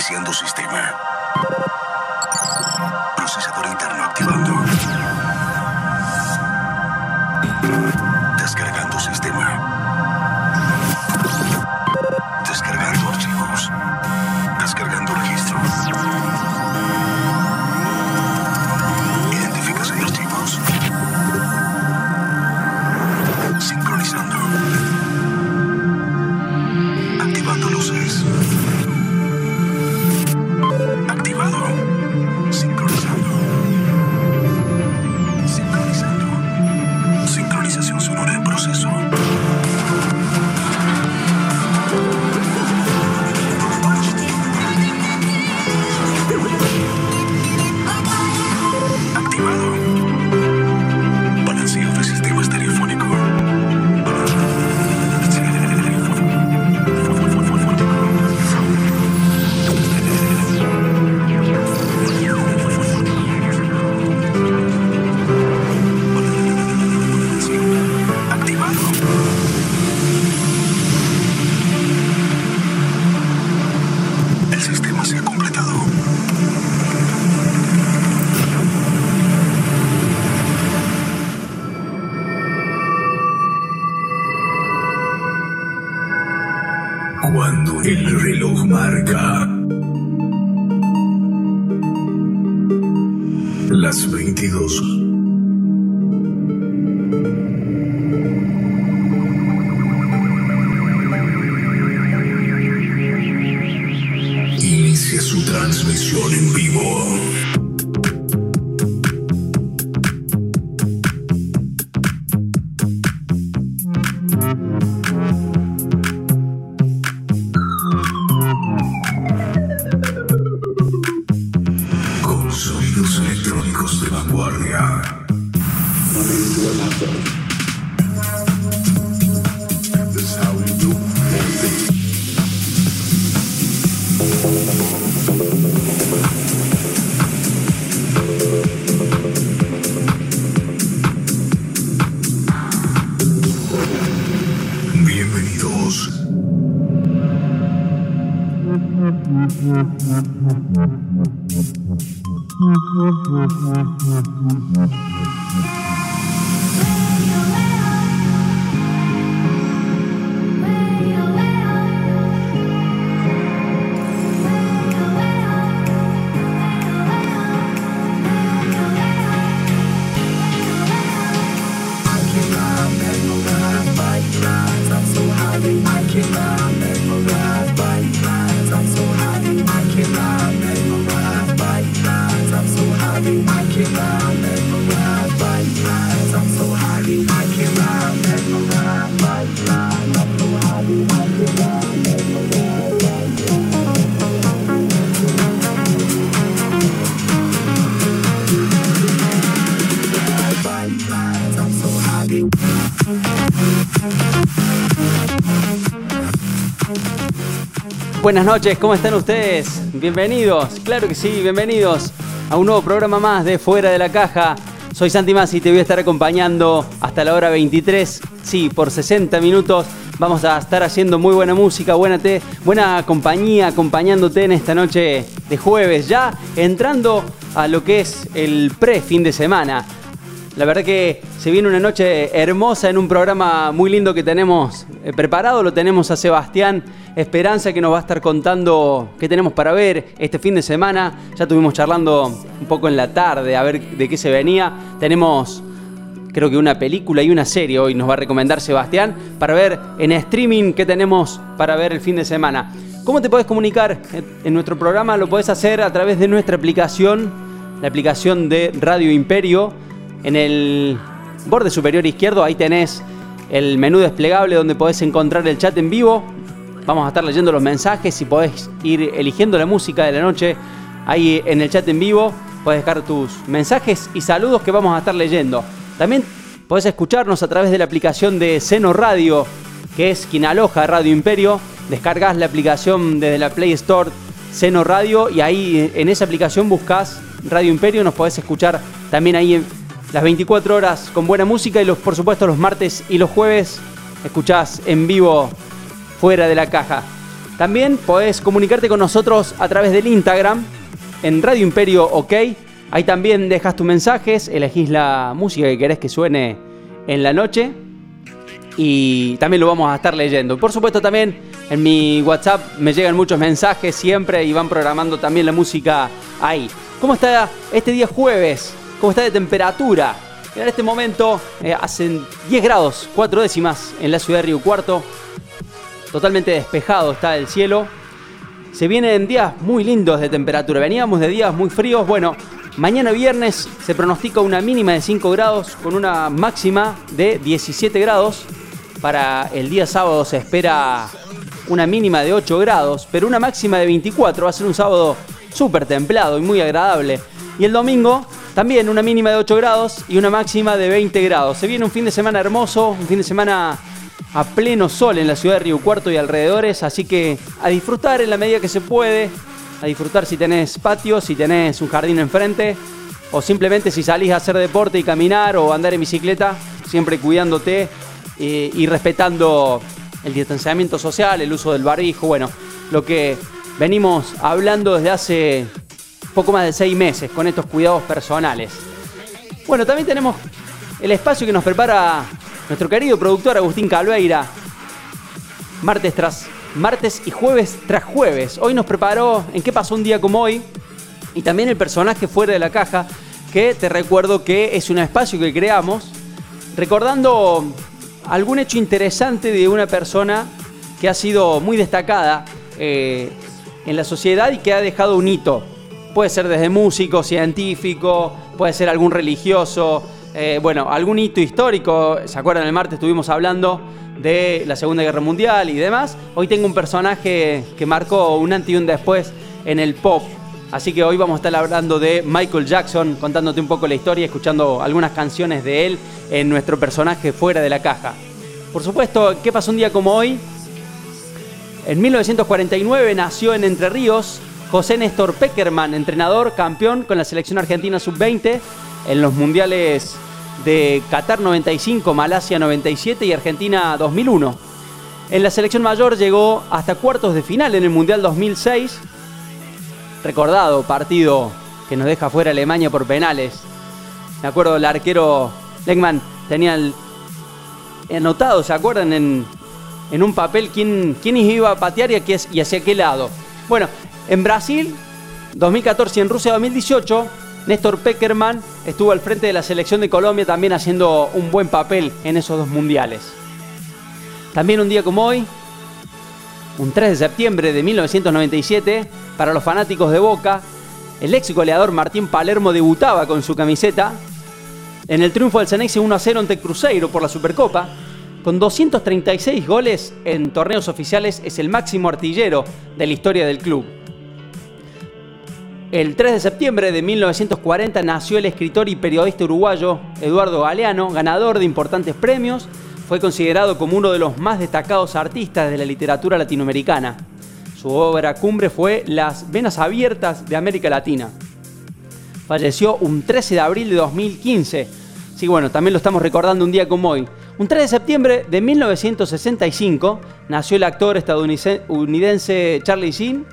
Iniciando sistema. Buenas noches, ¿cómo están ustedes? Bienvenidos, claro que sí, bienvenidos a un nuevo programa más de Fuera de la Caja. Soy Santi Masi y te voy a estar acompañando hasta la hora 23. Sí, por 60 minutos vamos a estar haciendo muy buena música, buena, te, buena compañía, acompañándote en esta noche de jueves, ya entrando a lo que es el pre-fin de semana. La verdad que se viene una noche hermosa en un programa muy lindo que tenemos eh, preparado. Lo tenemos a Sebastián Esperanza que nos va a estar contando qué tenemos para ver este fin de semana. Ya estuvimos charlando un poco en la tarde a ver de qué se venía. Tenemos creo que una película y una serie hoy nos va a recomendar Sebastián para ver en streaming qué tenemos para ver el fin de semana. ¿Cómo te puedes comunicar en nuestro programa? Lo puedes hacer a través de nuestra aplicación, la aplicación de Radio Imperio. En el borde superior izquierdo ahí tenés el menú desplegable donde podés encontrar el chat en vivo. Vamos a estar leyendo los mensajes y podés ir eligiendo la música de la noche ahí en el chat en vivo. Podés dejar tus mensajes y saludos que vamos a estar leyendo. También podés escucharnos a través de la aplicación de Seno Radio, que es quien aloja Radio Imperio. Descargas la aplicación desde la Play Store Seno Radio y ahí en esa aplicación buscas Radio Imperio. Nos podés escuchar también ahí en las 24 horas con buena música y los, por supuesto los martes y los jueves escuchás en vivo fuera de la caja. También podés comunicarte con nosotros a través del Instagram, en Radio Imperio OK. Ahí también dejas tus mensajes, elegís la música que querés que suene en la noche y también lo vamos a estar leyendo. Por supuesto también en mi WhatsApp me llegan muchos mensajes siempre y van programando también la música ahí. ¿Cómo está este día jueves? ¿Cómo está de temperatura? En este momento eh, hacen 10 grados, 4 décimas en la ciudad de Río Cuarto. Totalmente despejado está el cielo. Se vienen días muy lindos de temperatura. Veníamos de días muy fríos. Bueno, mañana viernes se pronostica una mínima de 5 grados con una máxima de 17 grados. Para el día sábado se espera una mínima de 8 grados, pero una máxima de 24. Va a ser un sábado súper templado y muy agradable. Y el domingo también una mínima de 8 grados y una máxima de 20 grados. Se viene un fin de semana hermoso, un fin de semana a pleno sol en la ciudad de Río Cuarto y alrededores, así que a disfrutar en la medida que se puede, a disfrutar si tenés patio, si tenés un jardín enfrente, o simplemente si salís a hacer deporte y caminar o andar en bicicleta, siempre cuidándote eh, y respetando el distanciamiento social, el uso del barbijo, bueno, lo que venimos hablando desde hace poco más de seis meses con estos cuidados personales. Bueno, también tenemos el espacio que nos prepara nuestro querido productor Agustín Calveira, martes tras martes y jueves tras jueves. Hoy nos preparó en qué pasó un día como hoy y también el personaje fuera de la caja, que te recuerdo que es un espacio que creamos recordando algún hecho interesante de una persona que ha sido muy destacada eh, en la sociedad y que ha dejado un hito. Puede ser desde músico, científico, puede ser algún religioso, eh, bueno, algún hito histórico. ¿Se acuerdan? El martes estuvimos hablando de la Segunda Guerra Mundial y demás. Hoy tengo un personaje que marcó un antes y un después en el pop. Así que hoy vamos a estar hablando de Michael Jackson, contándote un poco la historia, escuchando algunas canciones de él en nuestro personaje fuera de la caja. Por supuesto, ¿qué pasó un día como hoy? En 1949 nació en Entre Ríos José Néstor Peckerman, entrenador, campeón con la selección argentina sub-20 en los mundiales de Qatar 95, Malasia 97 y Argentina 2001. En la selección mayor llegó hasta cuartos de final en el Mundial 2006. Recordado partido que nos deja fuera Alemania por penales. Me acuerdo el arquero Legman tenía el anotado, ¿se acuerdan? En, en un papel quién, quién iba a patear y, y hacia qué lado. Bueno, en Brasil, 2014 y en Rusia 2018, Néstor Peckerman estuvo al frente de la selección de Colombia también haciendo un buen papel en esos dos mundiales. También un día como hoy, un 3 de septiembre de 1997, para los fanáticos de Boca, el ex goleador Martín Palermo debutaba con su camiseta en el triunfo del Cenex 1 a 0 ante Cruzeiro por la Supercopa. Con 236 goles en torneos oficiales es el máximo artillero de la historia del club. El 3 de septiembre de 1940 nació el escritor y periodista uruguayo Eduardo Galeano, ganador de importantes premios. Fue considerado como uno de los más destacados artistas de la literatura latinoamericana. Su obra cumbre fue Las Venas Abiertas de América Latina. Falleció un 13 de abril de 2015. Sí, bueno, también lo estamos recordando un día como hoy. Un 3 de septiembre de 1965 nació el actor estadounidense Charlie Sheen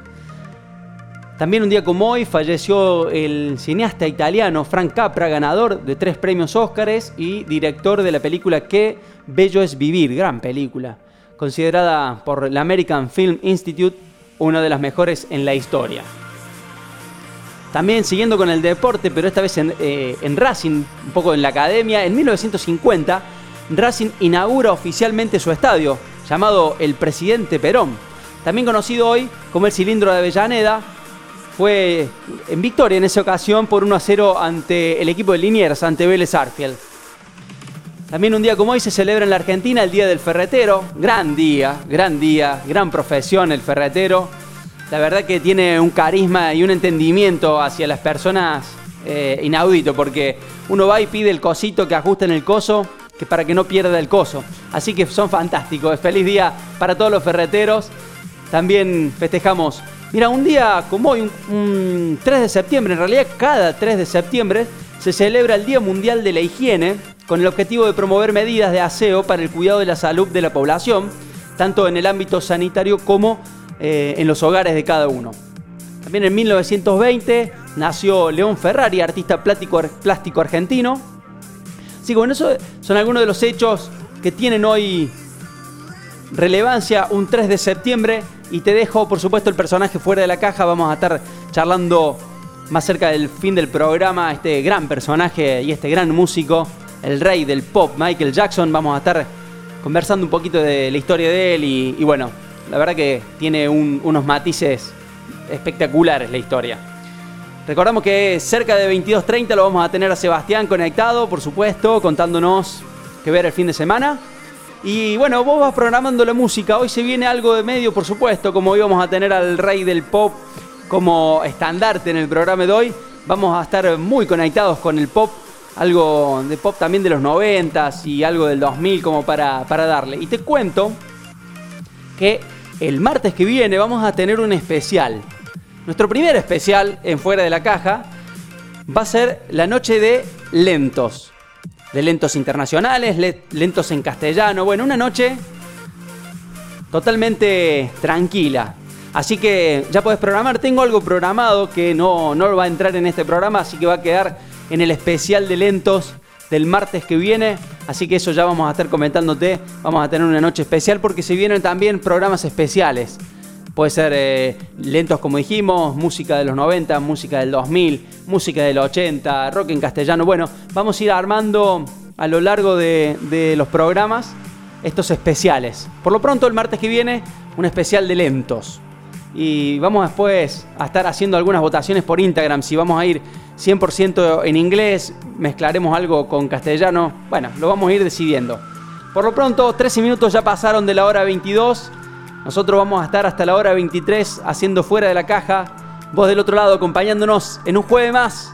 también un día como hoy falleció el cineasta italiano Frank Capra, ganador de tres premios Óscares y director de la película Qué bello es vivir, gran película, considerada por la American Film Institute una de las mejores en la historia. También siguiendo con el deporte, pero esta vez en, eh, en Racing, un poco en la academia, en 1950 Racing inaugura oficialmente su estadio, llamado el Presidente Perón, también conocido hoy como el Cilindro de Avellaneda, fue en victoria en esa ocasión por 1 a 0 ante el equipo de Liniers, ante Vélez Arfield. También un día como hoy se celebra en la Argentina el Día del Ferretero. Gran día, gran día, gran profesión el ferretero. La verdad que tiene un carisma y un entendimiento hacia las personas eh, inaudito, porque uno va y pide el cosito que ajusta en el coso, que para que no pierda el coso. Así que son fantásticos. Feliz día para todos los ferreteros. También festejamos Mira, un día como hoy, un, 3 de septiembre, en realidad cada 3 de septiembre, se celebra el Día Mundial de la Higiene con el objetivo de promover medidas de aseo para el cuidado de la salud de la población, tanto en el ámbito sanitario como eh, en los hogares de cada uno. También en 1920 nació León Ferrari, artista plástico, argentino. Así que bueno, esos son algunos de los hechos que tienen hoy relevancia un 3 de septiembre y te dejo por supuesto el personaje fuera de la caja, vamos a estar charlando más cerca del fin del programa este gran personaje y este gran músico, el rey del pop, Michael Jackson, vamos a estar conversando un poquito de la historia de él y, bueno, la verdad que tiene unos matices espectaculares la historia. Recordamos que cerca de 22.30 lo vamos a tener a Sebastián conectado, por supuesto, contándonos qué ver el fin de semana. Y bueno, vos vas programando la música. Hoy se viene algo de medio, por supuesto, como íbamos a tener al rey del pop como estandarte en el programa de hoy. Vamos a estar muy conectados con el pop, algo de pop también de los 90 y algo del 2000 como para, para darle. Y te cuento que el martes que viene vamos a tener un especial. Nuestro primer especial en Fuera de la Caja va a ser la noche de lentos de lentos internacionales, lentos en castellano. Bueno, una noche totalmente tranquila. Así que ya puedes programar. Tengo algo programado que no, no va a entrar en este programa, así que va a quedar en el especial de lentos del martes que viene. Así que eso ya vamos a estar comentándote. Vamos a tener una noche especial porque se vienen también programas especiales. Puede ser eh, lentos como dijimos, música de los 90, música del 2000, música del 80, rock en castellano. Bueno, vamos a ir armando a lo largo de, los programas estos especiales. Por lo pronto el martes que viene un especial de lentos. Y vamos después a estar haciendo algunas votaciones por Instagram. Si vamos a ir 100% en inglés, mezclaremos algo con castellano. Bueno, lo vamos a ir decidiendo. Por lo pronto, 13 minutos ya pasaron de la hora 22. Nosotros vamos a estar hasta la hora 23 haciendo fuera de la caja. Vos del otro lado acompañándonos en un jueves más.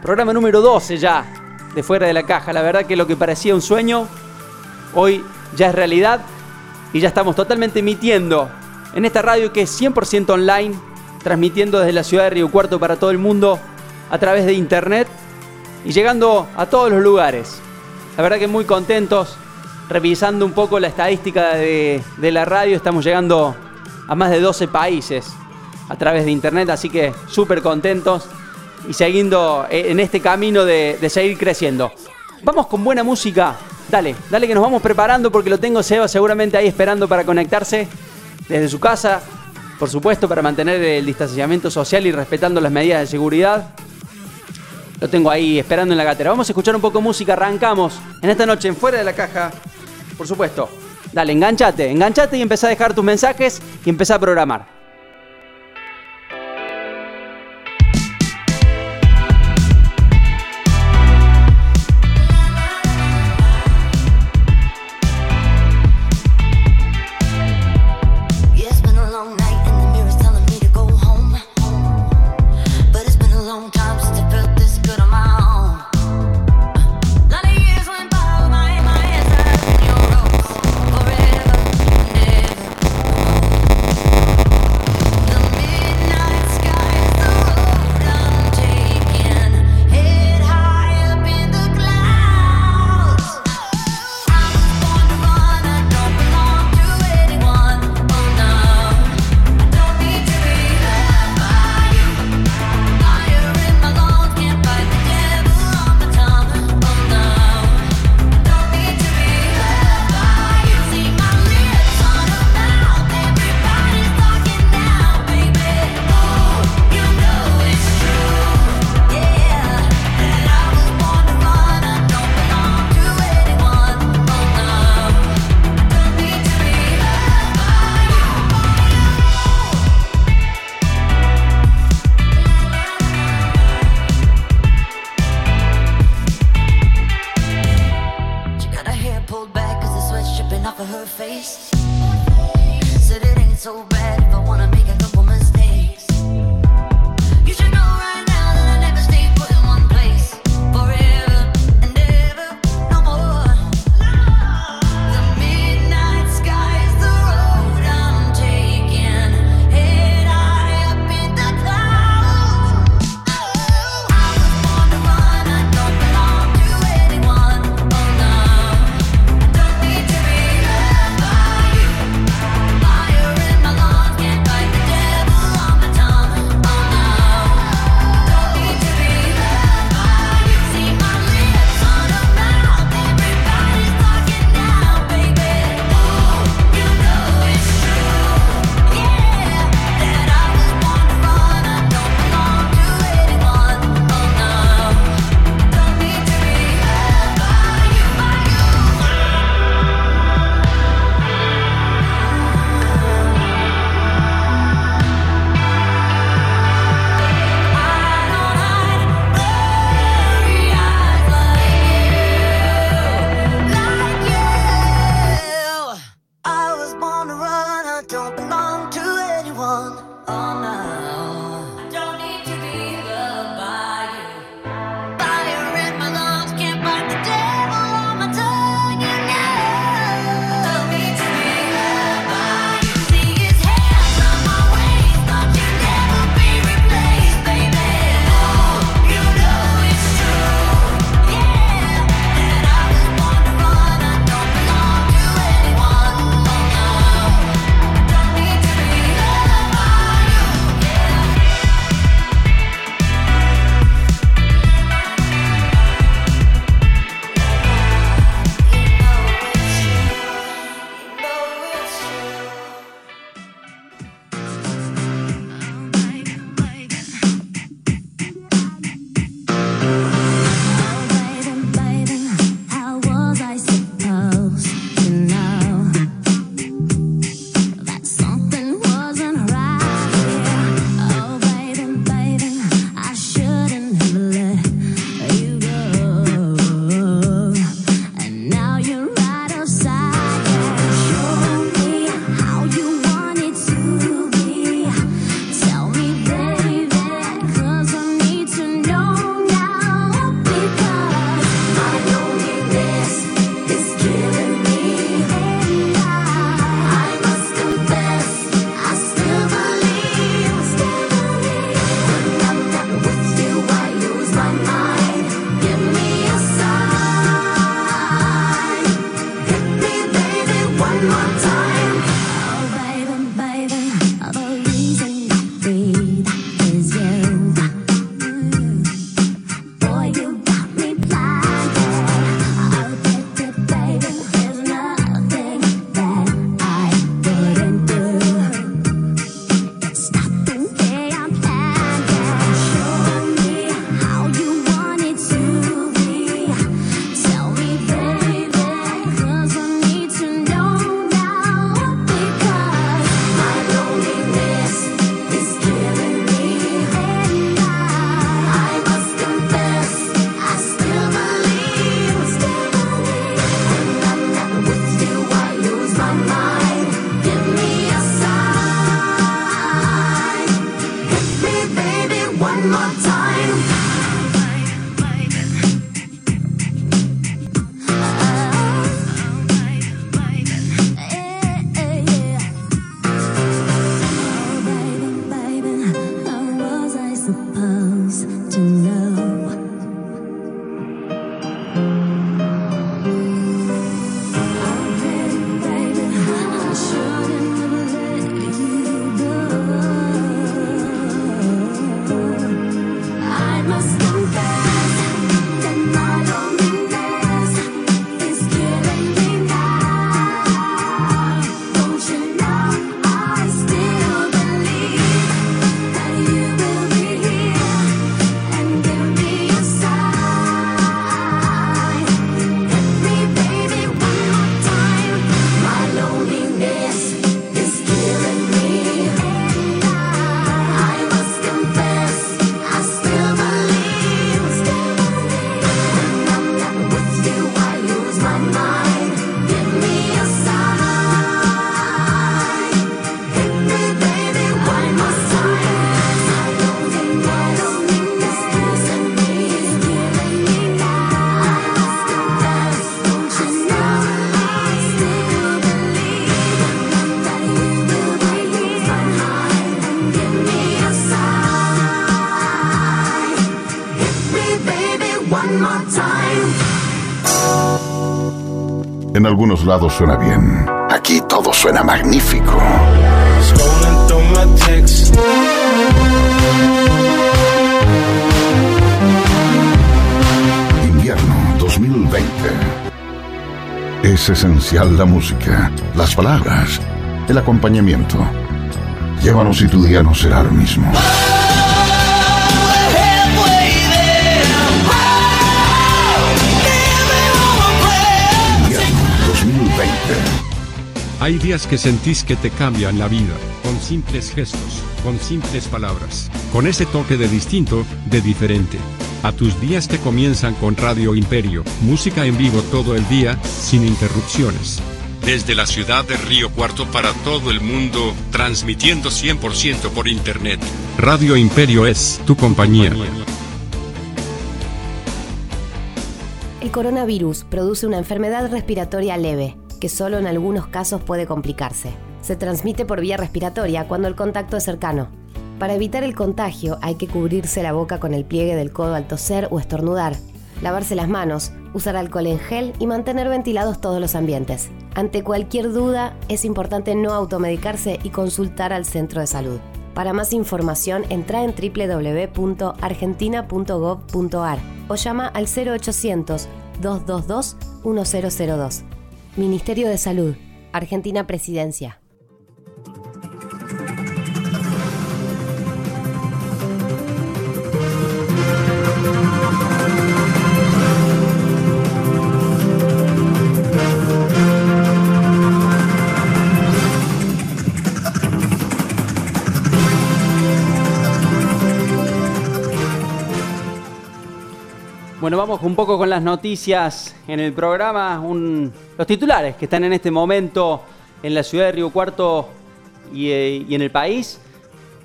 Programa número 12 ya de fuera de la caja. La verdad que lo que parecía un sueño, hoy ya es realidad. Y ya estamos totalmente emitiendo en esta radio que es 100% online, transmitiendo desde la ciudad de Río Cuarto para todo el mundo a través de internet y llegando a todos los lugares. La verdad que muy contentos revisando un poco la estadística de, la radio, estamos llegando a más de 12 países a través de internet, así que súper contentos y siguiendo en este camino de, seguir creciendo. Vamos con buena música. Dale, dale que nos vamos preparando porque lo tengo Seba seguramente ahí esperando para conectarse desde su casa, por supuesto, para mantener el distanciamiento social y respetando las medidas de seguridad. Lo tengo ahí esperando en la gatera. Vamos a escuchar un poco de música. Arrancamos en esta noche en Fuera de la Caja por supuesto. Dale, enganchate, enganchate y empezá a dejar tus mensajes y empezá a programar. Algunos lados suena bien. Aquí todo suena magnífico. Invierno 2020. Es esencial la música, las palabras, el acompañamiento. Llévanos y tu día no será lo mismo. Hay días que sentís que te cambian la vida, con simples gestos, con simples palabras, con ese toque de distinto, de diferente. A tus días que comienzan con Radio Imperio, música en vivo todo el día, sin interrupciones. Desde la ciudad de Río Cuarto para todo el mundo, transmitiendo 100% por internet. Radio Imperio es tu compañía. El coronavirus produce una enfermedad respiratoria leve, que solo en algunos casos puede complicarse. Se transmite por vía respiratoria cuando el contacto es cercano. Para evitar el contagio hay que cubrirse la boca con el pliegue del codo al toser o estornudar, lavarse las manos, usar alcohol en gel y mantener ventilados todos los ambientes. Ante cualquier duda, es importante no automedicarse y consultar al centro de salud. Para más información, entra en www.argentina.gov.ar o llama al 0800 222 1002. Ministerio de Salud, Argentina Presidencia. Bueno, vamos un poco con las noticias en el programa. Los titulares que están en este momento en la ciudad de Río Cuarto y, eh, en el país.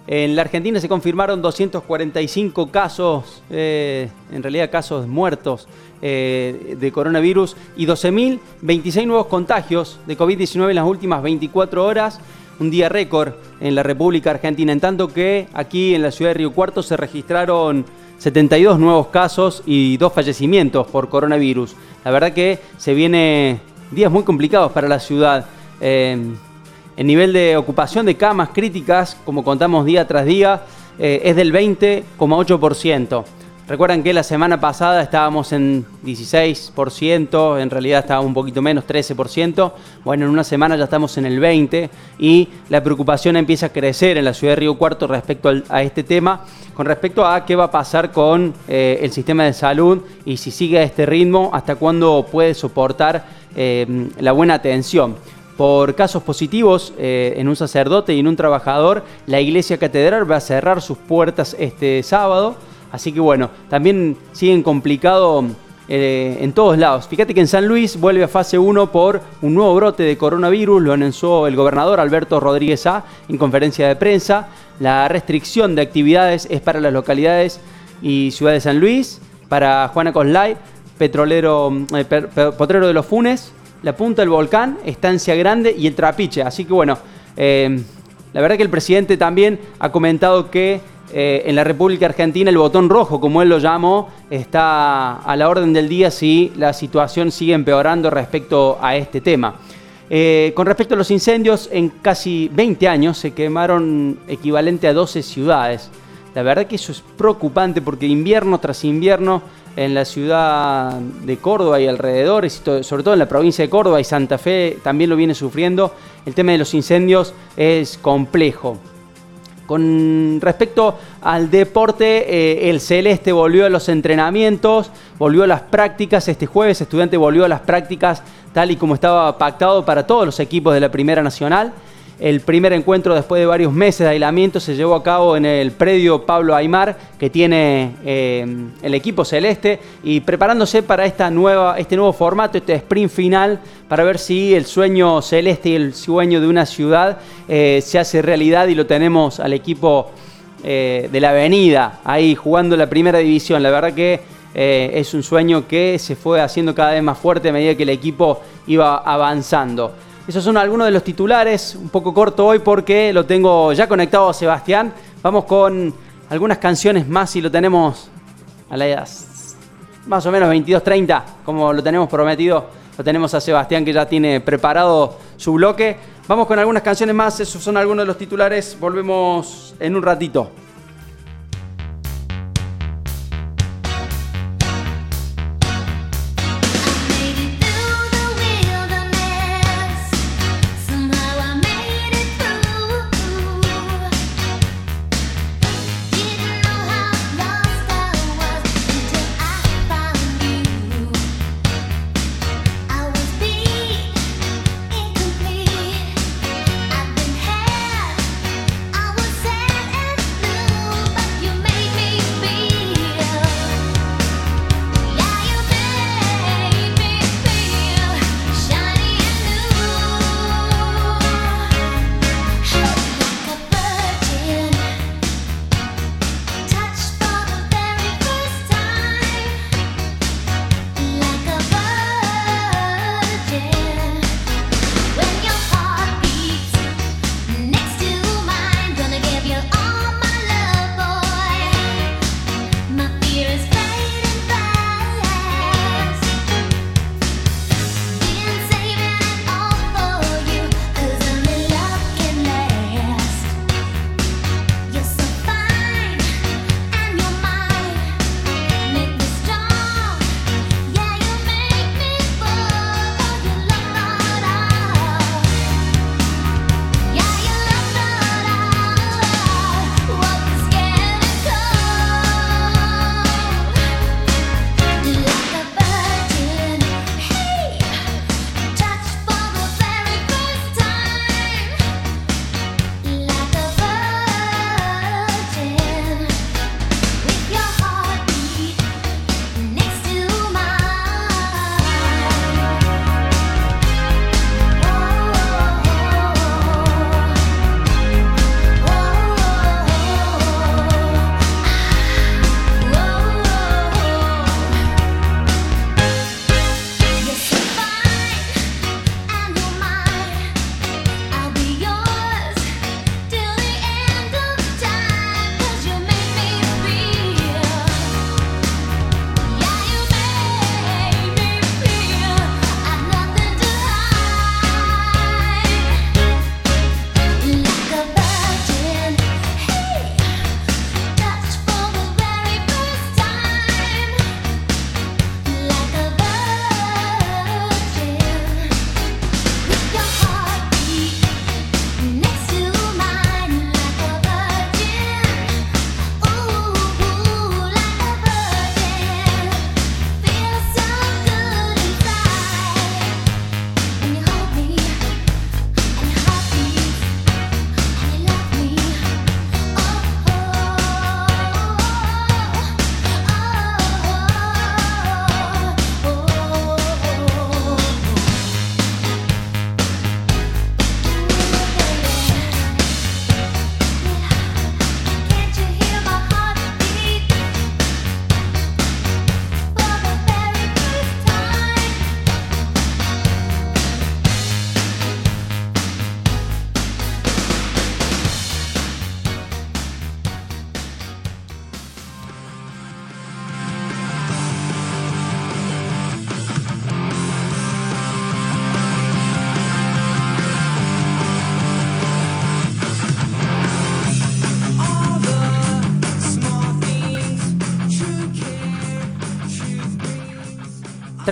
En la Argentina se confirmaron 245 casos, eh, en realidad casos muertos eh, de coronavirus y 12.026 nuevos contagios de COVID-19 en las últimas 24 horas. Un día récord en la República Argentina, en tanto que aquí en la ciudad de Río Cuarto se registraron 72 nuevos casos y dos fallecimientos por coronavirus. La verdad que se viene días muy complicados para la ciudad. Eh, el nivel de ocupación de camas críticas, como contamos día tras día, eh, es del 20,8%. Recuerdan que la semana pasada estábamos en 16%, en realidad estábamos un poquito menos, 13%. Bueno, en una semana ya estamos en el 20% y la preocupación empieza a crecer en la ciudad de Río Cuarto respecto al- a este tema, con respecto a qué va a pasar con eh, el sistema de salud y si sigue a este ritmo, hasta cuándo puede soportar eh, la buena atención por casos positivos eh, en un sacerdote y en un trabajador, la iglesia catedral va a cerrar sus puertas este sábado. Así que bueno, también siguen complicado eh, en todos lados. Fíjate que en San Luis vuelve a fase 1 por un nuevo brote de coronavirus, lo anunció el gobernador Alberto Rodríguez A en conferencia de prensa. La restricción de actividades es para las localidades y ciudad de San Luis, para Juana Coslay, petrolero, eh, potrero de los Funes, la punta del volcán, Estancia Grande y el Trapiche. Así que bueno, eh, la verdad que el presidente también ha comentado que eh, en la República Argentina el botón rojo, como él lo llamó, está a la orden del día si la situación sigue empeorando respecto a este tema. Eh, con respecto a los incendios, en casi 20 años se quemaron equivalente a 12 ciudades. La verdad que eso es preocupante porque invierno tras invierno en la ciudad de Córdoba y alrededores, sobre todo en la provincia de Córdoba y Santa Fe también lo viene sufriendo, el tema de los incendios es complejo. Con respecto al deporte, eh, el Celeste volvió a los entrenamientos, volvió a las prácticas. Este jueves, estudiante volvió a las prácticas tal y como estaba pactado para todos los equipos de la Primera Nacional. El primer encuentro después de varios meses de aislamiento se llevó a cabo en el predio Pablo Aymar que tiene eh, el equipo celeste y preparándose para esta nueva, este nuevo formato, este sprint final, para ver si el sueño celeste y el sueño de una ciudad eh, se hace realidad y lo tenemos al equipo eh, de la avenida ahí jugando la primera división. La verdad que es un sueño que se fue haciendo cada vez más fuerte a medida que el equipo iba avanzando. Esos son algunos de los titulares, un poco corto hoy porque lo tengo ya conectado a Sebastián. Vamos con algunas canciones más y lo tenemos a la más o menos 22.30, como lo tenemos prometido. Lo tenemos a Sebastián que ya tiene preparado su bloque. Vamos con algunas canciones más, esos son algunos de los titulares. Volvemos en un ratito.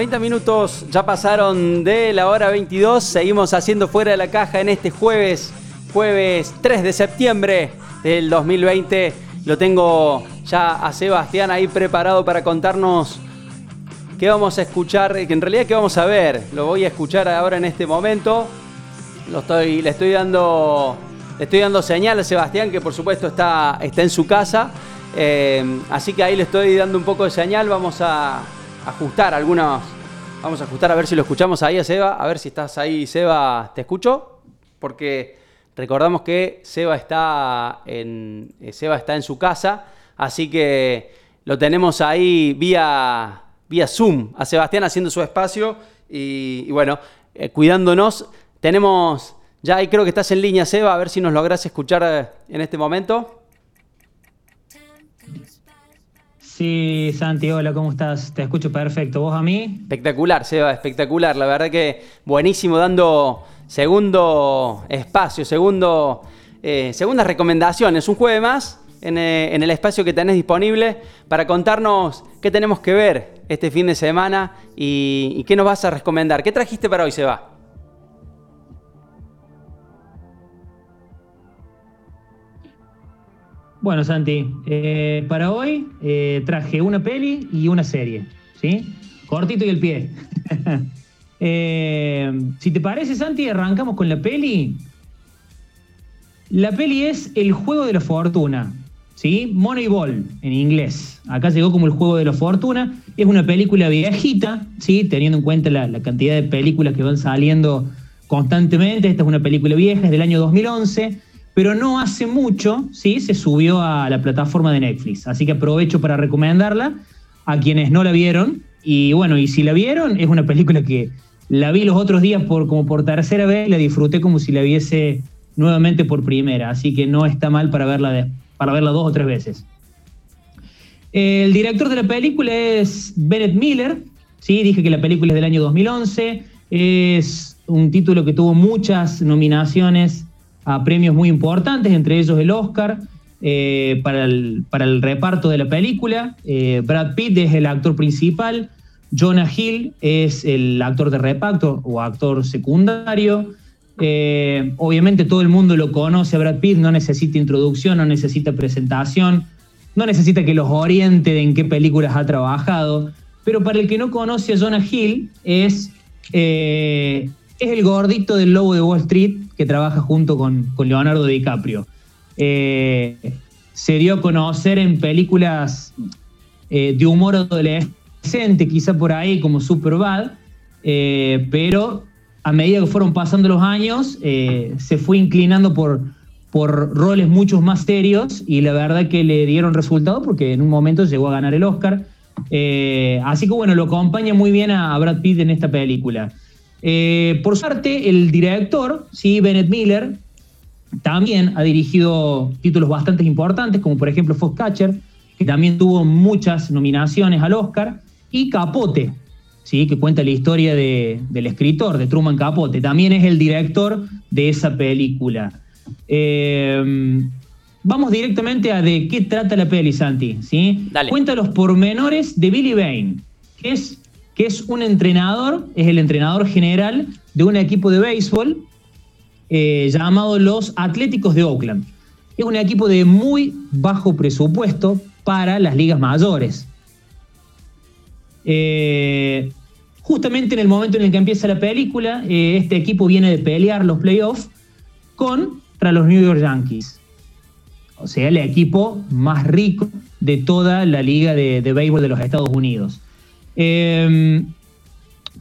Minutos ya pasaron de la hora 22. Seguimos haciendo fuera de la caja en este jueves, jueves 3 de septiembre del 2020. Lo tengo ya a Sebastián ahí preparado para contarnos qué vamos a escuchar, que en realidad qué vamos a ver. Lo voy a escuchar ahora en este momento. Lo estoy, le estoy dando, le estoy dando señal a Sebastián que por supuesto está, está en su casa. Eh, así que ahí le estoy dando un poco de señal. Vamos a ajustar algunos, Vamos a ajustar a ver si lo escuchamos ahí a Seba. A ver si estás ahí, Seba. ¿Te escucho? Porque recordamos que Seba está en, eh, Seba está en su casa. Así que lo tenemos ahí vía, vía Zoom a Sebastián haciendo su espacio. Y, bueno, eh, cuidándonos. Tenemos. Ya ahí creo que estás en línea, Seba. A ver si nos logras escuchar eh, en este momento. Sí, Santi, hola, ¿cómo estás? Te escucho perfecto. ¿Vos a mí? Espectacular, Seba, espectacular. La verdad que buenísimo dando segundo espacio, segundo, eh, segundas recomendaciones. Un jueves más en, eh, el espacio que tenés disponible para contarnos qué tenemos que ver este fin de semana y, y qué nos vas a recomendar. ¿Qué trajiste para hoy, Seba? Bueno, Santi, eh, para hoy eh, traje una peli y una serie, ¿sí? Cortito y el pie. eh, si te parece, Santi, arrancamos con la peli. La peli es El Juego de la Fortuna, ¿sí? Moneyball en inglés. Acá llegó como El Juego de la Fortuna. Es una película viejita, ¿sí? Teniendo en cuenta la, la cantidad de películas que van saliendo constantemente. Esta es una película vieja, es del año 2011 pero no hace mucho, ¿sí? Se subió a la plataforma de Netflix. Así que aprovecho para recomendarla a quienes no la vieron. Y bueno, y si la vieron, es una película que la vi los otros días por, como por tercera vez, la disfruté como si la viese nuevamente por primera. Así que no está mal para verla, para verla dos o tres veces. El director de la película es Bennett Miller. ¿sí? Dije que la película es del año 2011. Es un título que tuvo muchas nominaciones a premios muy importantes, entre ellos el Oscar eh, para, el, para, el, reparto de la película. Eh, Brad Pitt es el actor principal, Jonah Hill es el actor de reparto o actor secundario. Eh, obviamente todo el mundo lo conoce Brad Pitt, no necesita introducción, no necesita presentación, no necesita que los oriente en qué películas ha trabajado. Pero para el que no conoce a Jonah Hill, es, es el gordito del lobo de Wall Street que trabaja junto con, con Leonardo DiCaprio. Eh, se dio a conocer en películas eh, de humor adolescente, quizá por ahí como Superbad, eh, pero a medida que fueron pasando los años, se fue inclinando por, por roles muchos más serios y la verdad que le dieron resultado porque en un momento llegó a ganar el Oscar. así que bueno, lo acompaña muy bien a Brad Pitt en esta película. Eh, por suerte, el director, ¿sí? Bennett Miller, también ha dirigido títulos bastante importantes, como por ejemplo Foxcatcher, que también tuvo muchas nominaciones al Oscar, y Capote, ¿sí? que cuenta la historia de, del escritor, de Truman Capote. También es el director de esa película. Eh, vamos directamente a de qué trata la peli, Santi. ¿sí? Cuenta los pormenores de Billy Bain, que es que es un entrenador, es el entrenador general de un equipo de béisbol eh, llamado los Atléticos de Oakland. Es un equipo de muy bajo presupuesto para las ligas mayores. Eh, justamente en el momento en el que empieza la película, eh, este equipo viene de pelear los playoffs contra los New York Yankees. O sea, el equipo más rico de toda la liga de, de béisbol de los Estados Unidos. Eh,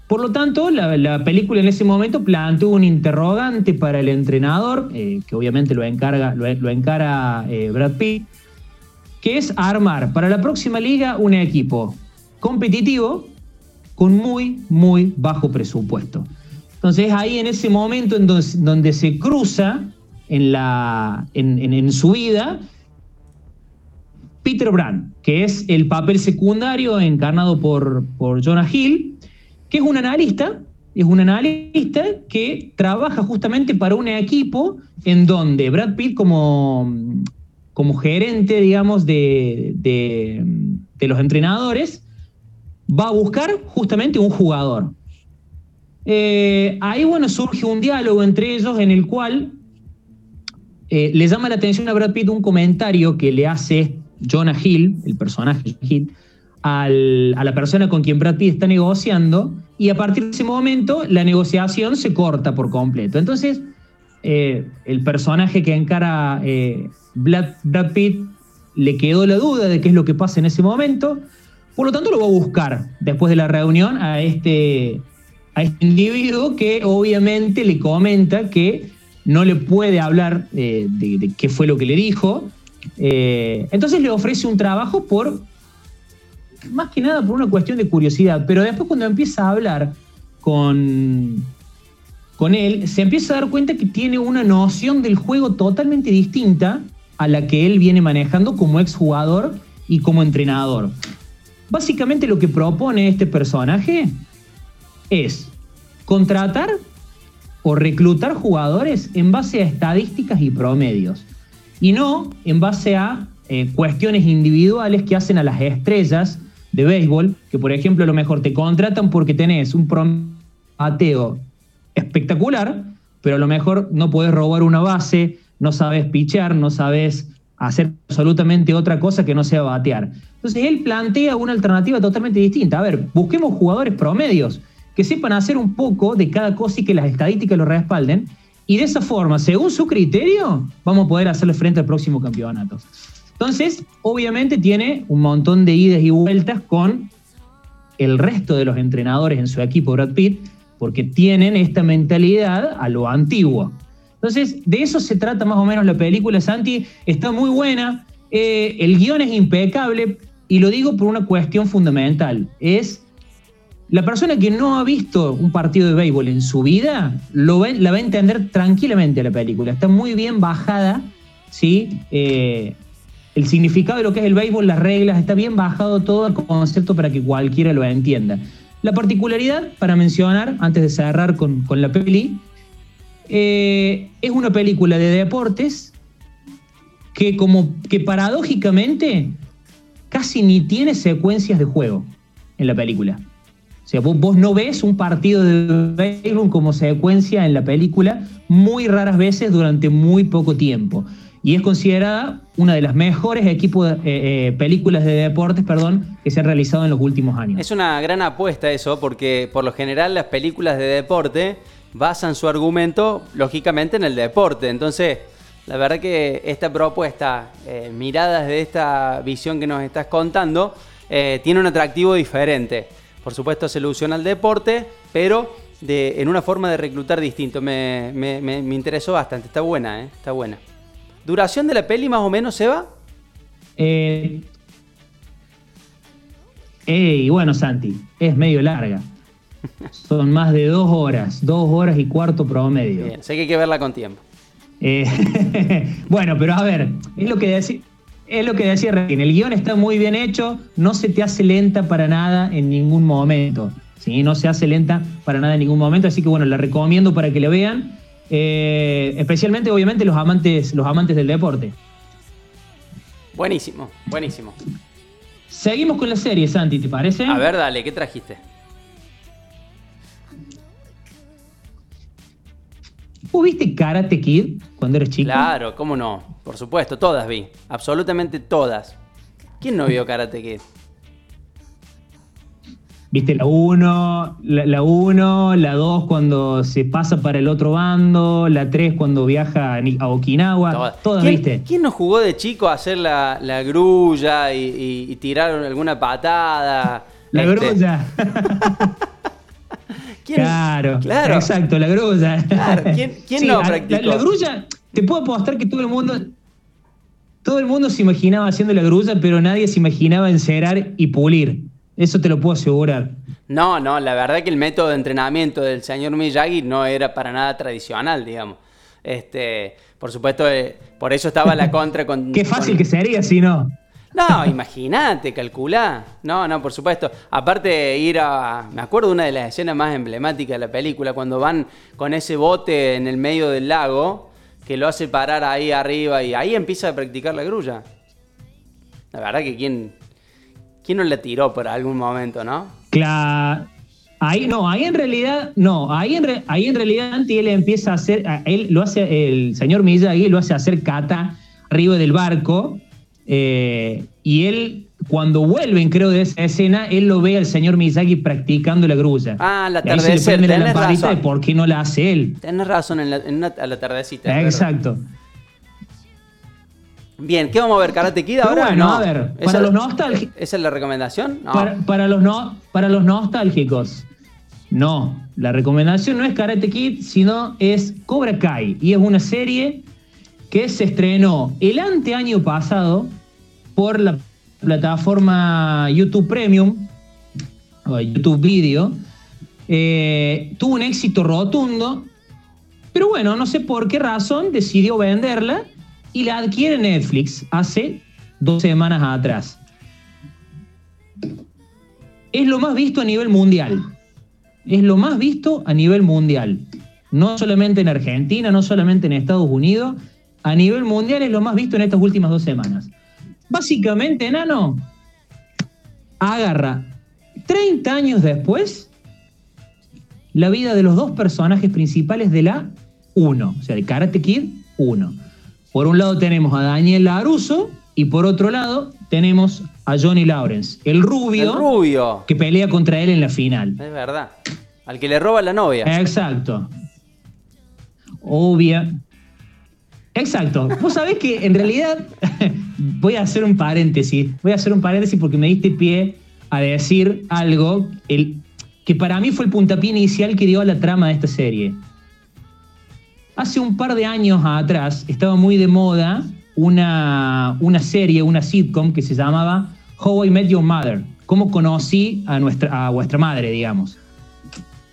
por lo tanto, la, película en ese momento planteó un interrogante para el entrenador, eh, que obviamente lo, encarga, lo, encara eh, Brad Pitt, que es armar para la próxima liga un equipo competitivo con muy, muy bajo presupuesto. Entonces ahí en ese momento en donde, se cruza en, en su vida Peter Brand, que es el papel secundario encarnado por, por Jonah Hill, que es un analista, es un analista que trabaja justamente para un equipo en donde Brad Pitt como, como gerente, digamos, de, de, los entrenadores, va a buscar justamente un jugador. Eh, ahí, bueno, surge un diálogo entre ellos en el cual eh, le llama la atención a Brad Pitt un comentario que le hace Jonah Hill, el personaje Hill, a la persona con quien Brad Pitt está negociando y a partir de ese momento la negociación se corta por completo. Entonces, eh, el personaje que encara eh, Brad, Pitt le quedó la duda de qué es lo que pasa en ese momento, por lo tanto lo va a buscar después de la reunión a este, a este individuo que obviamente le comenta que no le puede hablar eh, de qué fue lo que le dijo, eh, entonces le ofrece un trabajo por, más que nada por una cuestión de curiosidad, pero después cuando empieza a hablar con, con él, se empieza a dar cuenta que tiene una noción del juego totalmente distinta a la que él viene manejando como exjugador y como entrenador. Básicamente lo que propone este personaje es contratar o reclutar jugadores en base a estadísticas y promedios y no en base a eh, cuestiones individuales que hacen a las estrellas de béisbol, que por ejemplo a lo mejor te contratan porque tenés un prometeo espectacular, pero a lo mejor no puedes robar una base, no sabes pichar, no sabes hacer absolutamente otra cosa que no sea batear. Entonces él plantea una alternativa totalmente distinta. A ver, busquemos jugadores promedios que sepan hacer un poco de cada cosa y que las estadísticas lo respalden. Y de esa forma, según su criterio, vamos a poder hacerle frente al próximo campeonato. Entonces, obviamente tiene un montón de idas y vueltas con el resto de los entrenadores en su equipo Brad Pitt, porque tienen esta mentalidad a lo antiguo. Entonces, de eso se trata más o menos la película, Santi. Está muy buena, eh, el guion es impecable, y lo digo por una cuestión fundamental. Es la persona que no ha visto un partido de béisbol en su vida, lo la va a entender tranquilamente la película. Está muy bien bajada, ¿sí? Eh, el significado de lo que es el béisbol, las reglas, está bien bajado todo el concepto para que cualquiera lo entienda. La particularidad, para mencionar, antes de cerrar con, la peli, eh, es una película de deportes que como que paradójicamente casi ni tiene secuencias de juego en la película. O sea, vos, no ves un partido de béisbol como secuencia en la película muy raras veces durante muy poco tiempo. Y es considerada una de las mejores equipos, eh, eh, películas de deportes perdón, que se han realizado en los últimos años. Es una gran apuesta eso, porque por lo general las películas de deporte basan su argumento, lógicamente, en el deporte. Entonces, la verdad que esta propuesta, eh, mirada desde esta visión que nos estás contando, tiene un atractivo diferente. Por supuesto, se ilusiona al deporte, pero de, en una forma de reclutar distinto. Me, interesó bastante, está buena, ¿eh? está buena. ¿Duración de la peli más o menos, Seba? Eh, y bueno, Santi, es medio larga. Son más de dos horas, dos horas y cuarto promedio. Bien, sé que hay que verla con tiempo. Eh, bueno, pero a ver, es lo que decía es lo que decía recién, el guion está muy bien hecho, no se te hace lenta para nada en ningún momento. ¿sí? No se hace lenta para nada en ningún momento, así que bueno, la recomiendo para que la vean, eh, especialmente obviamente los amantes, los amantes del deporte. Buenísimo, buenísimo. Seguimos con la serie, Santi, ¿te parece? A ver, dale, ¿qué trajiste? ¿Vos viste Karate Kid cuando eres chico? Claro, cómo no. Por supuesto, todas vi. Absolutamente todas. ¿Quién no vio Karate Kid? ¿Viste la 1, la 1, la 2 cuando se pasa para el otro bando, la 3 cuando viaja a Okinawa? Todas, viste. ¿Quién no jugó de chico a hacer la, grulla y, tirar alguna patada? La este, grulla. Claro, claro. Exacto, la grulla. ¿Quién, no practicó? La, grulla, te puedo apostar que todo el mundo. Todo el mundo se imaginaba haciendo la grulla, pero nadie se imaginaba encerar y pulir. Eso te lo puedo asegurar. No, no, la verdad que el método de entrenamiento del señor Miyagi no era para nada tradicional, digamos. Este, por supuesto, eh, por eso estaba la contra con. Qué fácil que sería si no. No, imagínate, calculá. No, no, por supuesto. Aparte de ir a. Me acuerdo una de las escenas más emblemáticas de la película, cuando van con ese bote en el medio del lago, que lo hace parar ahí arriba y ahí empieza a practicar la grulla. La verdad que quién. ¿Quién no le tiró por algún momento, no? Claro. Ahí no, ahí en realidad, no, ahí en, ahí en realidad él empieza a hacer, él lo hace, el señor Miyagi lo hace hacer kata arriba del barco, eh, y él, cuando vuelven, creo, de esa escena, él lo ve al señor Miyagi practicando la grulla. Ah, la atardecer. Y la razón. por qué no la hace él. Tienes razón, en la, en a la tardecita. Exacto. Bien, ¿qué vamos a ver? ¿Karate Kid ahora? Bueno, a ver, para los nostálgicos. ¿Esa es la recomendación? Para, los no, para los nostálgicos. No, la recomendación no es Karate Kid, sino es Cobra Kai. Y es una serie que se estrenó el anteaño pasado por la plataforma YouTube Premium, o YouTube Video. Eh, tuvo un éxito rotundo, pero bueno, no sé por qué razón decidió venderla y la adquiere Netflix hace dos semanas atrás. es lo más visto a nivel mundial. Es lo más visto a nivel mundial. No solamente en Argentina, no solamente en Estados Unidos, a nivel mundial es lo más visto en estas últimas dos semanas. Básicamente, Nano agarra 30 años después la vida de los dos personajes principales de la 1, o sea, de Karate Kid 1. Por un lado tenemos a Daniel LaRusso y por otro lado tenemos a Johnny Lawrence, el rubio, El rubio. que pelea contra él en la final. Es verdad. Al que le roba la novia. Exacto. Obvia. Exacto. Vos sabés que en realidad voy a hacer un paréntesis. Voy a hacer un paréntesis porque me diste pie a decir algo que para mí fue el puntapié inicial que dio a la trama de esta serie. Hace un par de años atrás estaba muy de moda una, una serie, una sitcom que se llamaba How I Met Your Mother. Cómo conocí a, nuestra, a vuestra madre, digamos.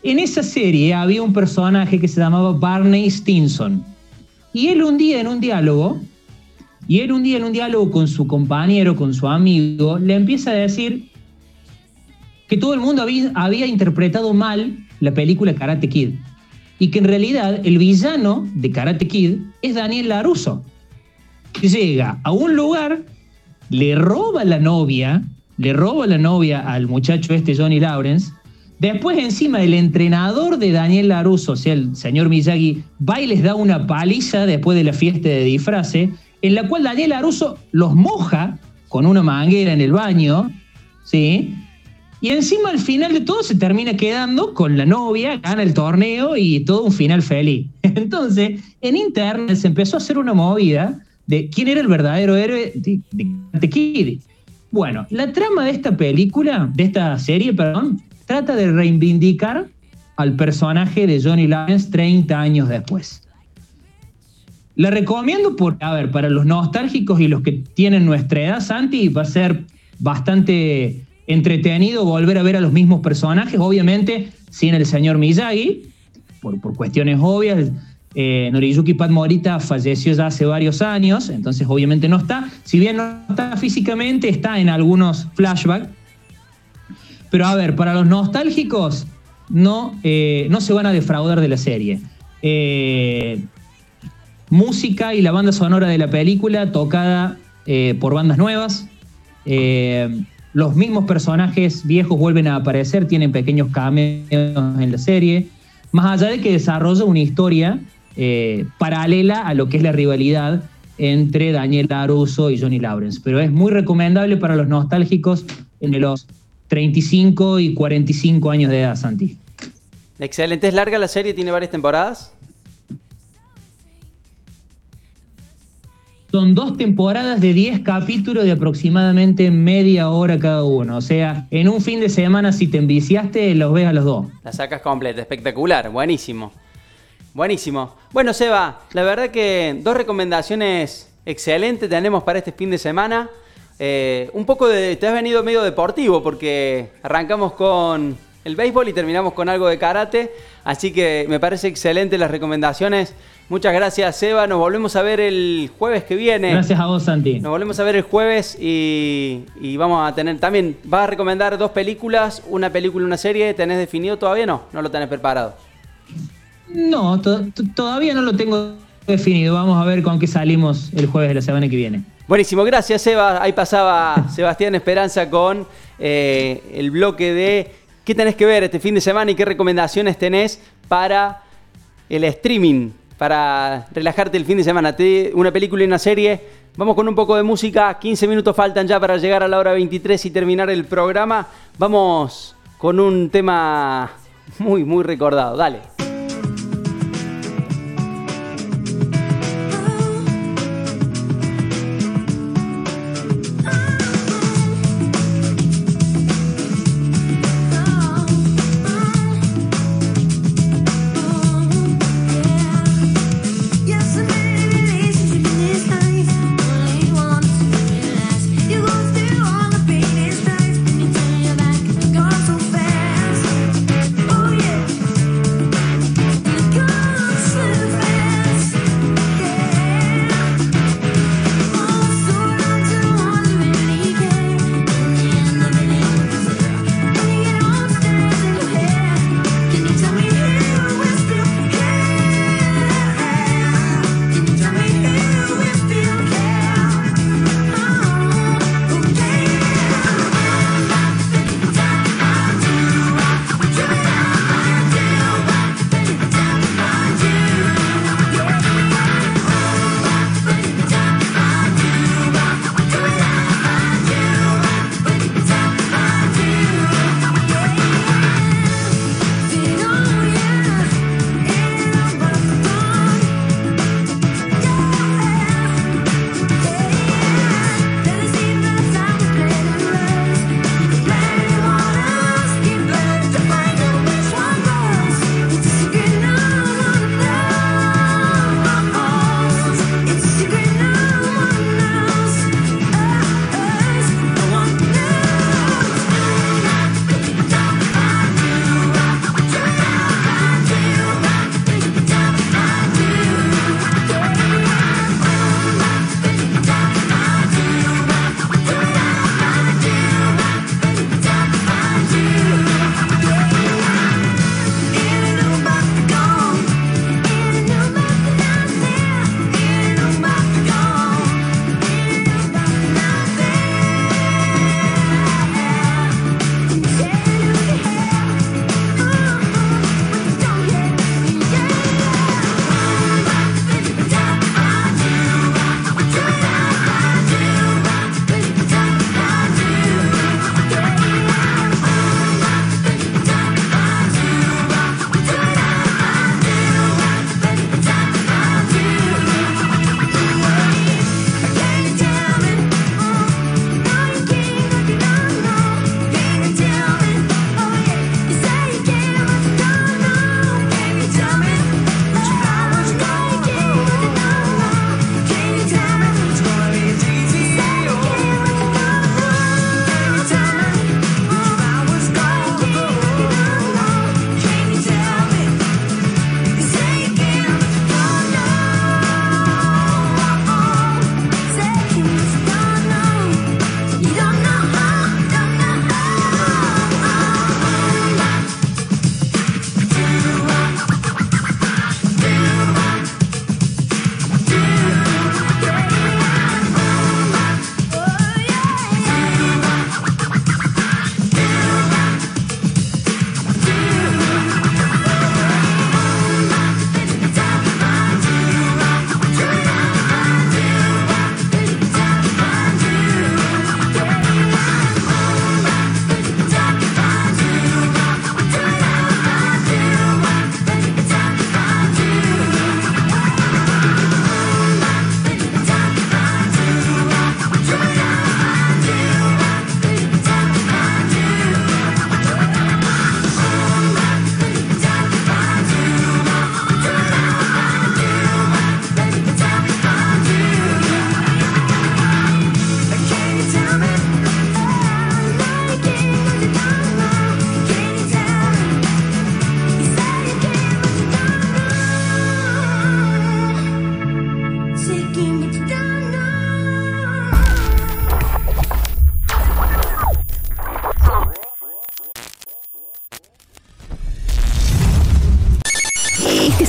En esa serie había un personaje que se llamaba Barney Stinson. Y él un día en un diálogo, y él un día en un diálogo con su compañero, con su amigo, le empieza a decir que todo el mundo había, interpretado mal la película Karate Kid. Y que en realidad el villano de Karate Kid es Daniel LaRusso. Que llega a un lugar, le roba la novia, le roba la novia al muchacho este Johnny Lawrence, Después, encima, el entrenador de Daniel Laruso, o sea, el señor Miyagi, va y les da una paliza después de la fiesta de disfraces, en la cual Daniel Laruso los moja con una manguera en el baño, ¿sí? Y encima, al final de todo, se termina quedando con la novia, gana el torneo y todo un final feliz. Entonces, en internet se empezó a hacer una movida de quién era el verdadero héroe de, de Kid. Bueno, la trama de esta película, de esta serie, perdón, trata de reivindicar al personaje de Johnny Lawrence 30 años después. La recomiendo por, a ver, para los nostálgicos y los que tienen nuestra edad, Santi, va a ser bastante entretenido volver a ver a los mismos personajes, obviamente sin el señor Miyagi, por, por cuestiones obvias. Eh, Noriyuki Pat Morita falleció ya hace varios años, entonces obviamente no está. Si bien no está físicamente, está en algunos flashbacks. Pero a ver, para los nostálgicos, no, eh, no se van a defraudar de la serie. Eh, música y la banda sonora de la película tocada eh, por bandas nuevas. Los mismos personajes viejos vuelven a aparecer, tienen pequeños cameos en la serie. Más allá de que desarrolla una historia paralela a lo que es la rivalidad entre Daniel Laruso y Johnny Lawrence. Pero es muy recomendable para los nostálgicos en los 35 y 45 años de edad, Santi. Excelente, es larga la serie, tiene varias temporadas. Son dos temporadas de 10 capítulos de aproximadamente media hora cada uno. O sea, en un fin de semana, si te enviciaste, los ves a los dos. La sacas completa, espectacular, buenísimo. Buenísimo. Bueno, Seba, la verdad que dos recomendaciones excelentes tenemos para este fin de semana. Eh, un poco de. Te has venido medio deportivo porque arrancamos con el béisbol y terminamos con algo de karate. Así que me parece excelente las recomendaciones. Muchas gracias, Seba. Nos volvemos a ver el jueves que viene. Gracias a vos, Santi. Nos volvemos a ver el jueves y, y vamos a tener también. ¿Vas a recomendar dos películas? ¿Una película y una serie? ¿Tenés definido todavía? No, no lo tenés preparado. No, to- to- todavía no lo tengo definido. Vamos a ver con qué salimos el jueves de la semana que viene. Buenísimo, gracias Seba. Ahí pasaba Sebastián Esperanza con eh, el bloque de qué tenés que ver este fin de semana y qué recomendaciones tenés para el streaming, para relajarte el fin de semana. Una película y una serie. Vamos con un poco de música. 15 minutos faltan ya para llegar a la hora 23 y terminar el programa. Vamos con un tema muy, muy recordado. Dale.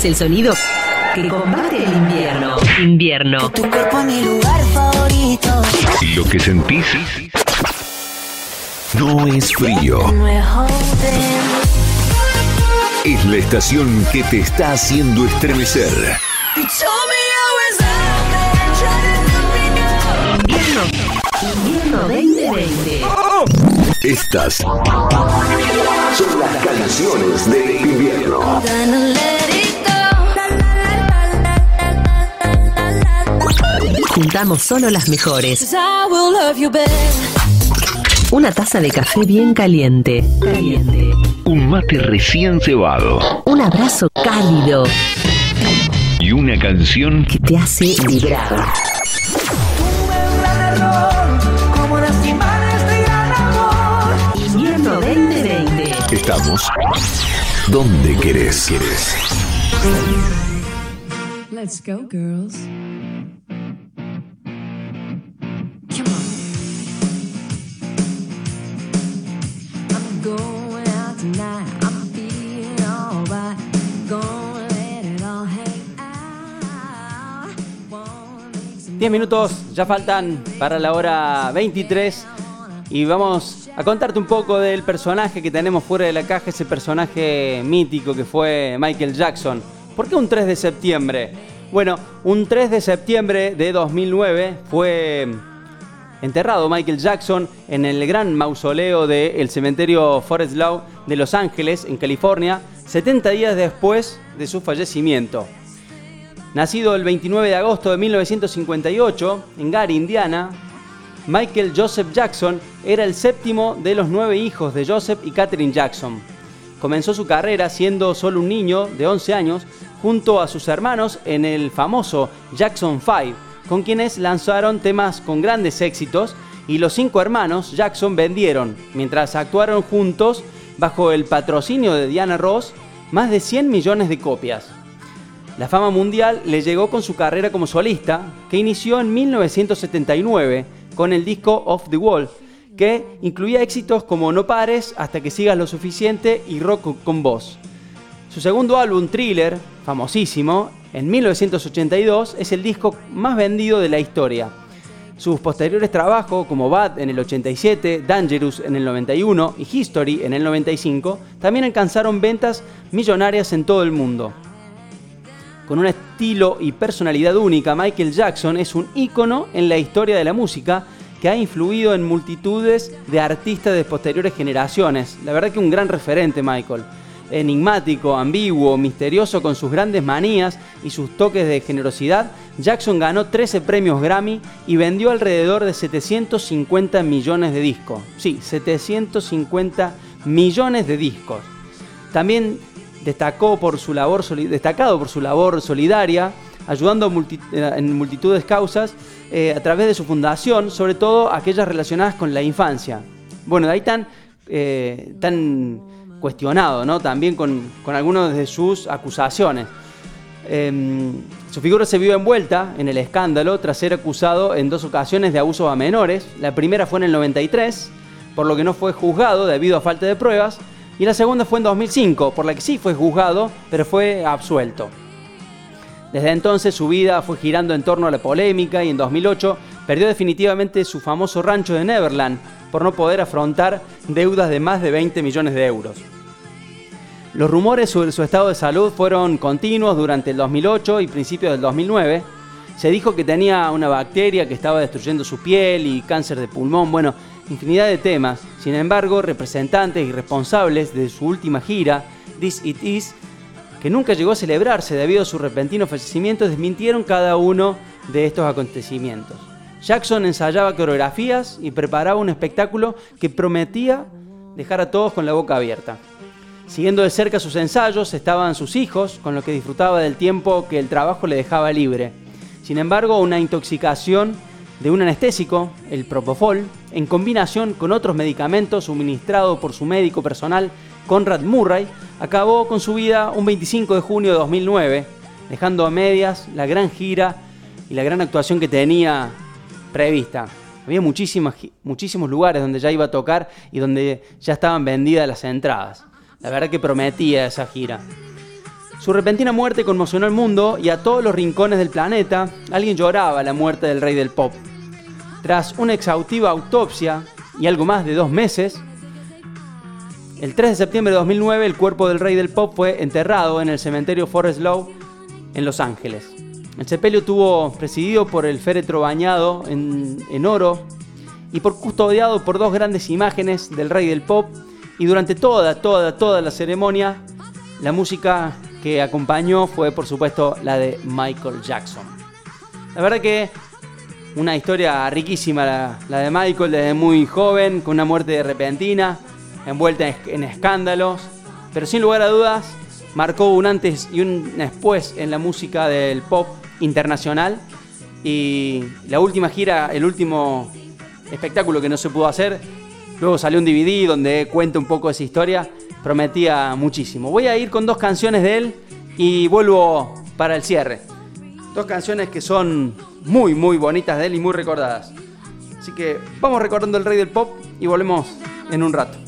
Es el sonido que combate el invierno. Invierno. Tu cuerpo es mi lugar favorito. Lo que sentís no es frío. No es la estación que te está haciendo estremecer. Invierno. Invierno 2020. Estas son las canciones de invierno. Juntamos solo las mejores. 'Cause I will love you better. Una taza de café bien caliente. Caliente. Un mate recién cebado. Un abrazo cálido Y una canción que te hace vibrar. Invierno 2020. Estamos donde querés. querés. Let's go, girls. 10 minutos ya faltan para la hora 23 y vamos a contarte un poco del personaje que tenemos fuera de la caja, ese personaje mítico que fue Michael Jackson. ¿Por qué un 3 de septiembre? Bueno, un 3 de septiembre de 2009 fue enterrado Michael Jackson en el gran mausoleo del cementerio Forest Lawn de Los Ángeles, en California, 70 días después de su fallecimiento. Nacido el 29 de agosto de 1958 en Gary, Indiana, Michael Joseph Jackson era el séptimo de los nueve hijos de Joseph y Catherine Jackson. Comenzó su carrera siendo solo un niño de 11 años junto a sus hermanos en el famoso Jackson 5, con quienes lanzaron temas con grandes éxitos y los cinco hermanos Jackson vendieron, mientras actuaron juntos bajo el patrocinio de Diana Ross, más de 100 millones de copias. La fama mundial le llegó con su carrera como solista, que inició en 1979 con el disco Off the Wall, que incluía éxitos como No pares hasta que sigas lo suficiente y Rock con voz. Su segundo álbum, Thriller, famosísimo, en 1982, es el disco más vendido de la historia. Sus posteriores trabajos como Bad en el 87, Dangerous en el 91 y History en el 95 también alcanzaron ventas millonarias en todo el mundo. Con un estilo y personalidad única, Michael Jackson es un ícono en la historia de la música que ha influido en multitudes de artistas de posteriores generaciones. La verdad que un gran referente, Michael. Enigmático, ambiguo, misterioso con sus grandes manías y sus toques de generosidad, Jackson ganó 13 premios Grammy y vendió alrededor de 750 millones de discos. Sí, 750 millones de discos. También destacó por su labor, destacado por su labor solidaria, ayudando multi- eh, en multitudes causas eh, a través de su fundación, sobre todo aquellas relacionadas con la infancia. Bueno, de ahí tan, eh, tan cuestionado, ¿no? También con, con algunas de sus acusaciones. Em, su figura se vio envuelta en el escándalo tras ser acusado en dos ocasiones de abuso a menores. La primera fue en el 93, por lo que no fue juzgado debido a falta de pruebas, y la segunda fue en 2005, por la que sí fue juzgado, pero fue absuelto. Desde entonces su vida fue girando en torno a la polémica y en 2008 perdió definitivamente su famoso rancho de Neverland por no poder afrontar deudas de más de 20 millones de euros. Los rumores sobre su estado de salud fueron continuos durante el 2008 y principios del 2009. Se dijo que tenía una bacteria que estaba destruyendo su piel y cáncer de pulmón, bueno, infinidad de temas. Sin embargo, representantes y responsables de su última gira, This It Is, que nunca llegó a celebrarse debido a su repentino fallecimiento, desmintieron cada uno de estos acontecimientos. Jackson ensayaba coreografías y preparaba un espectáculo que prometía dejar a todos con la boca abierta. Siguiendo de cerca sus ensayos estaban sus hijos, con los que disfrutaba del tiempo que el trabajo le dejaba libre. Sin embargo, una intoxicación de un anestésico, el Propofol, en combinación con otros medicamentos suministrados por su médico personal, Conrad Murray, acabó con su vida un 25 de junio de 2009, dejando a medias la gran gira y la gran actuación que tenía prevista. Había muchísimos lugares donde ya iba a tocar y donde ya estaban vendidas las entradas. La verdad que prometía esa gira. Su repentina muerte conmocionó al mundo y a todos los rincones del planeta. Alguien lloraba la muerte del rey del pop. Tras una exhaustiva autopsia y algo más de dos meses, el 3 de septiembre de 2009 el cuerpo del rey del pop fue enterrado en el cementerio Forest Lawn en Los Ángeles. El sepelio estuvo presidido por el féretro bañado en, en oro y por custodiado por dos grandes imágenes del rey del pop y durante toda, toda, toda la ceremonia la música que acompañó fue por supuesto la de Michael Jackson. La verdad que una historia riquísima la, de Michael desde muy joven, con una muerte repentina, envuelta en, en escándalos, pero sin lugar a dudas marcó un antes y un después en la música del pop internacional y la última gira, el último espectáculo que no se pudo hacer, luego salió un DVD donde cuenta un poco esa historia, prometía muchísimo. Voy a ir con dos canciones de él y vuelvo para el cierre. Dos canciones que son muy, muy bonitas de él y muy recordadas. Así que vamos recordando el rey del pop y volvemos en un rato.